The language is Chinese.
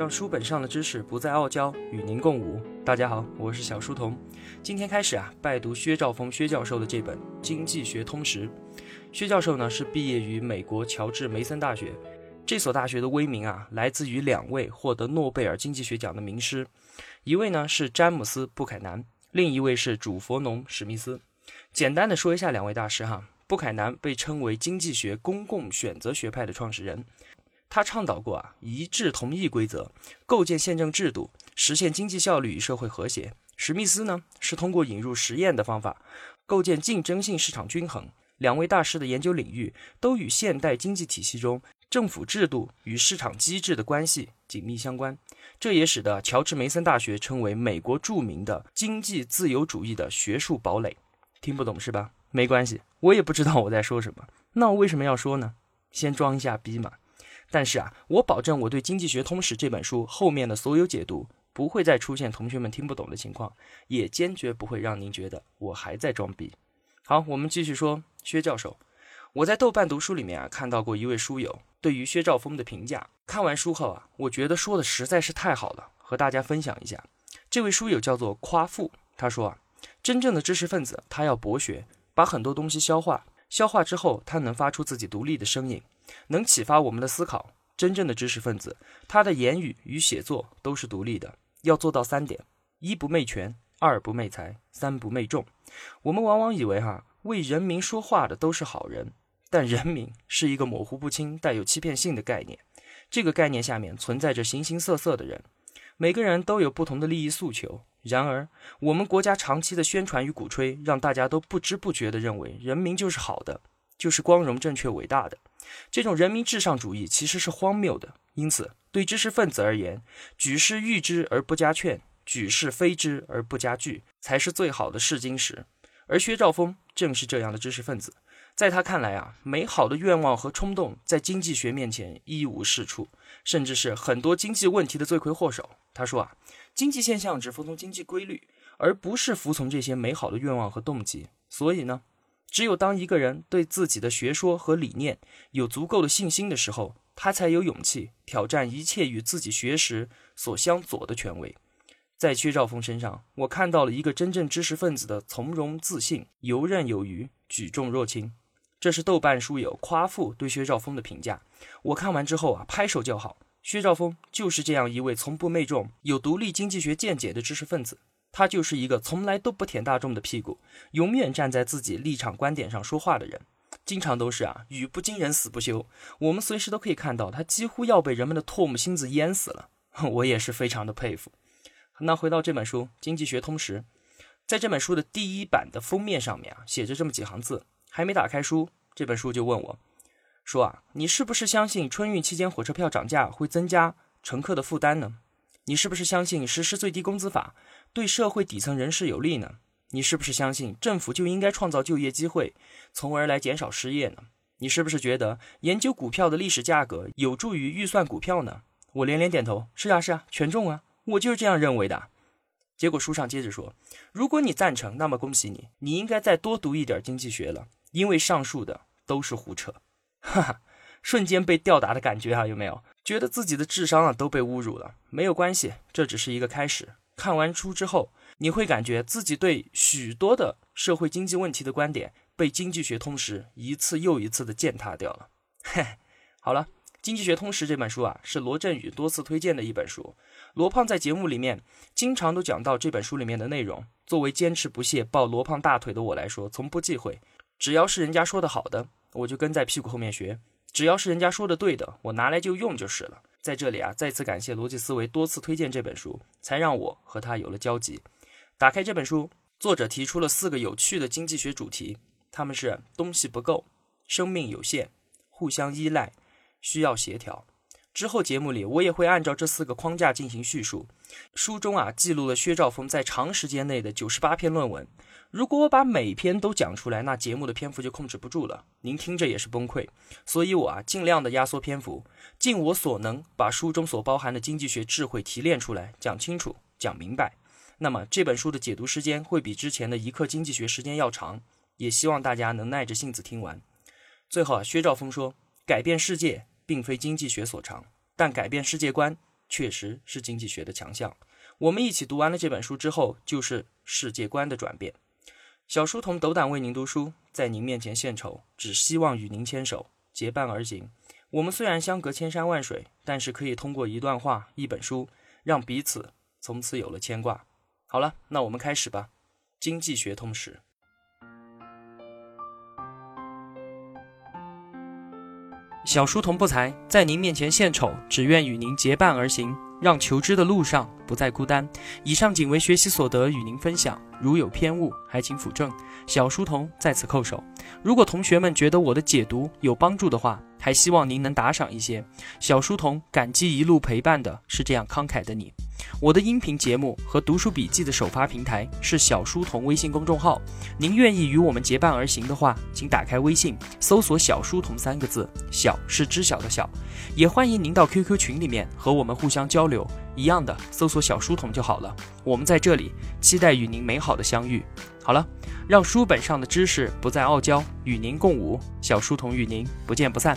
让书本上的知识不再傲娇，与您共舞。大家好，我是小书童。今天开始啊，拜读薛兆丰薛教授的这本《经济学通识》。薛教授呢是毕业于美国乔治梅森大学，这所大学的威名啊，来自于两位获得诺贝尔经济学奖的名师，一位呢是詹姆斯布凯南，另一位是主佛农史密斯。简单的说一下两位大师哈，布凯南被称为经济学公共选择学派的创始人。他倡导过啊，一致同意规则，构建宪政制度，实现经济效率与社会和谐。史密斯呢，是通过引入实验的方法，构建竞争性市场均衡。两位大师的研究领域都与现代经济体系中政府制度与市场机制的关系紧密相关。这也使得乔治梅森大学成为美国著名的经济自由主义的学术堡垒。听不懂是吧？没关系，我也不知道我在说什么。那我为什么要说呢？先装一下逼嘛。但是啊，我保证我对《经济学通史》这本书后面的所有解读不会再出现同学们听不懂的情况，也坚决不会让您觉得我还在装逼。好，我们继续说薛教授。我在豆瓣读书里面啊看到过一位书友对于薛兆丰的评价，看完书后啊，我觉得说的实在是太好了，和大家分享一下。这位书友叫做夸父，他说啊，真正的知识分子他要博学，把很多东西消化，消化之后他能发出自己独立的声音。能启发我们的思考。真正的知识分子，他的言语与写作都是独立的。要做到三点：一不媚权，二不媚财，三不媚众。我们往往以为哈为人民说话的都是好人，但人民是一个模糊不清、带有欺骗性的概念。这个概念下面存在着形形色色的人，每个人都有不同的利益诉求。然而，我们国家长期的宣传与鼓吹，让大家都不知不觉地认为人民就是好的，就是光荣、正确、伟大的。这种人民至上主义其实是荒谬的，因此对知识分子而言，举世誉之而不加劝，举世非之而不加惧，才是最好的试金石。而薛兆丰正是这样的知识分子，在他看来啊，美好的愿望和冲动在经济学面前一无是处，甚至是很多经济问题的罪魁祸首。他说啊，经济现象只服从经济规律，而不是服从这些美好的愿望和动机。所以呢？只有当一个人对自己的学说和理念有足够的信心的时候，他才有勇气挑战一切与自己学识所相左的权威。在薛兆丰身上，我看到了一个真正知识分子的从容自信、游刃有余、举重若轻。这是豆瓣书友夸父对薛兆丰的评价。我看完之后啊，拍手叫好。薛兆丰就是这样一位从不媚众、有独立经济学见解的知识分子。他就是一个从来都不舔大众的屁股，永远站在自己立场观点上说话的人，经常都是啊语不惊人死不休。我们随时都可以看到他几乎要被人们的唾沫星子淹死了。我也是非常的佩服。那回到这本书《经济学通识》，在这本书的第一版的封面上面啊写着这么几行字，还没打开书，这本书就问我，说啊你是不是相信春运期间火车票涨价会增加乘客的负担呢？你是不是相信实施最低工资法？对社会底层人士有利呢？你是不是相信政府就应该创造就业机会，从而来减少失业呢？你是不是觉得研究股票的历史价格有助于预算股票呢？我连连点头，是啊是啊，权重啊，我就是这样认为的。结果书上接着说，如果你赞成，那么恭喜你，你应该再多读一点经济学了，因为上述的都是胡扯。哈哈，瞬间被吊打的感觉啊，有没有？觉得自己的智商啊都被侮辱了？没有关系，这只是一个开始。看完书之后，你会感觉自己对许多的社会经济问题的观点被《经济学通识》一次又一次的践踏掉了。嘿，好了，《经济学通识》这本书啊，是罗振宇多次推荐的一本书。罗胖在节目里面经常都讲到这本书里面的内容。作为坚持不懈抱罗胖大腿的我来说，从不忌讳，只要是人家说的好的，我就跟在屁股后面学；只要是人家说的对的，我拿来就用就是了。在这里啊，再次感谢逻辑思维多次推荐这本书，才让我和他有了交集。打开这本书，作者提出了四个有趣的经济学主题，他们是东西不够、生命有限、互相依赖、需要协调。之后节目里，我也会按照这四个框架进行叙述。书中啊，记录了薛兆丰在长时间内的九十八篇论文。如果我把每篇都讲出来，那节目的篇幅就控制不住了，您听着也是崩溃。所以，我啊尽量的压缩篇幅，尽我所能把书中所包含的经济学智慧提炼出来，讲清楚、讲明白。那么这本书的解读时间会比之前的一课经济学时间要长，也希望大家能耐着性子听完。最后啊，薛兆丰说：“改变世界并非经济学所长，但改变世界观确实是经济学的强项。我们一起读完了这本书之后，就是世界观的转变。小书童斗胆为您读书，在您面前献丑，只希望与您牵手，结伴而行。我们虽然相隔千山万水，但是可以通过一段话、一本书，让彼此从此有了牵挂。好了，那我们开始吧。经济学通识。小书童不才，在您面前献丑，只愿与您结伴而行，让求知的路上不再孤单。以上仅为学习所得，与您分享。如有偏误，还请斧正。小书童在此叩首。如果同学们觉得我的解读有帮助的话，还希望您能打赏一些。小书童感激一路陪伴的是这样慷慨的你。我的音频节目和读书笔记的首发平台是小书童微信公众号。您愿意与我们结伴而行的话，请打开微信，搜索“小书童”三个字，小是知晓的小。也欢迎您到 QQ 群里面和我们互相交流，一样的搜索“小书童”就好了。我们在这里期待与您美好的相遇。好了，让书本上的知识不再傲娇，与您共舞。小书童与您不见不散。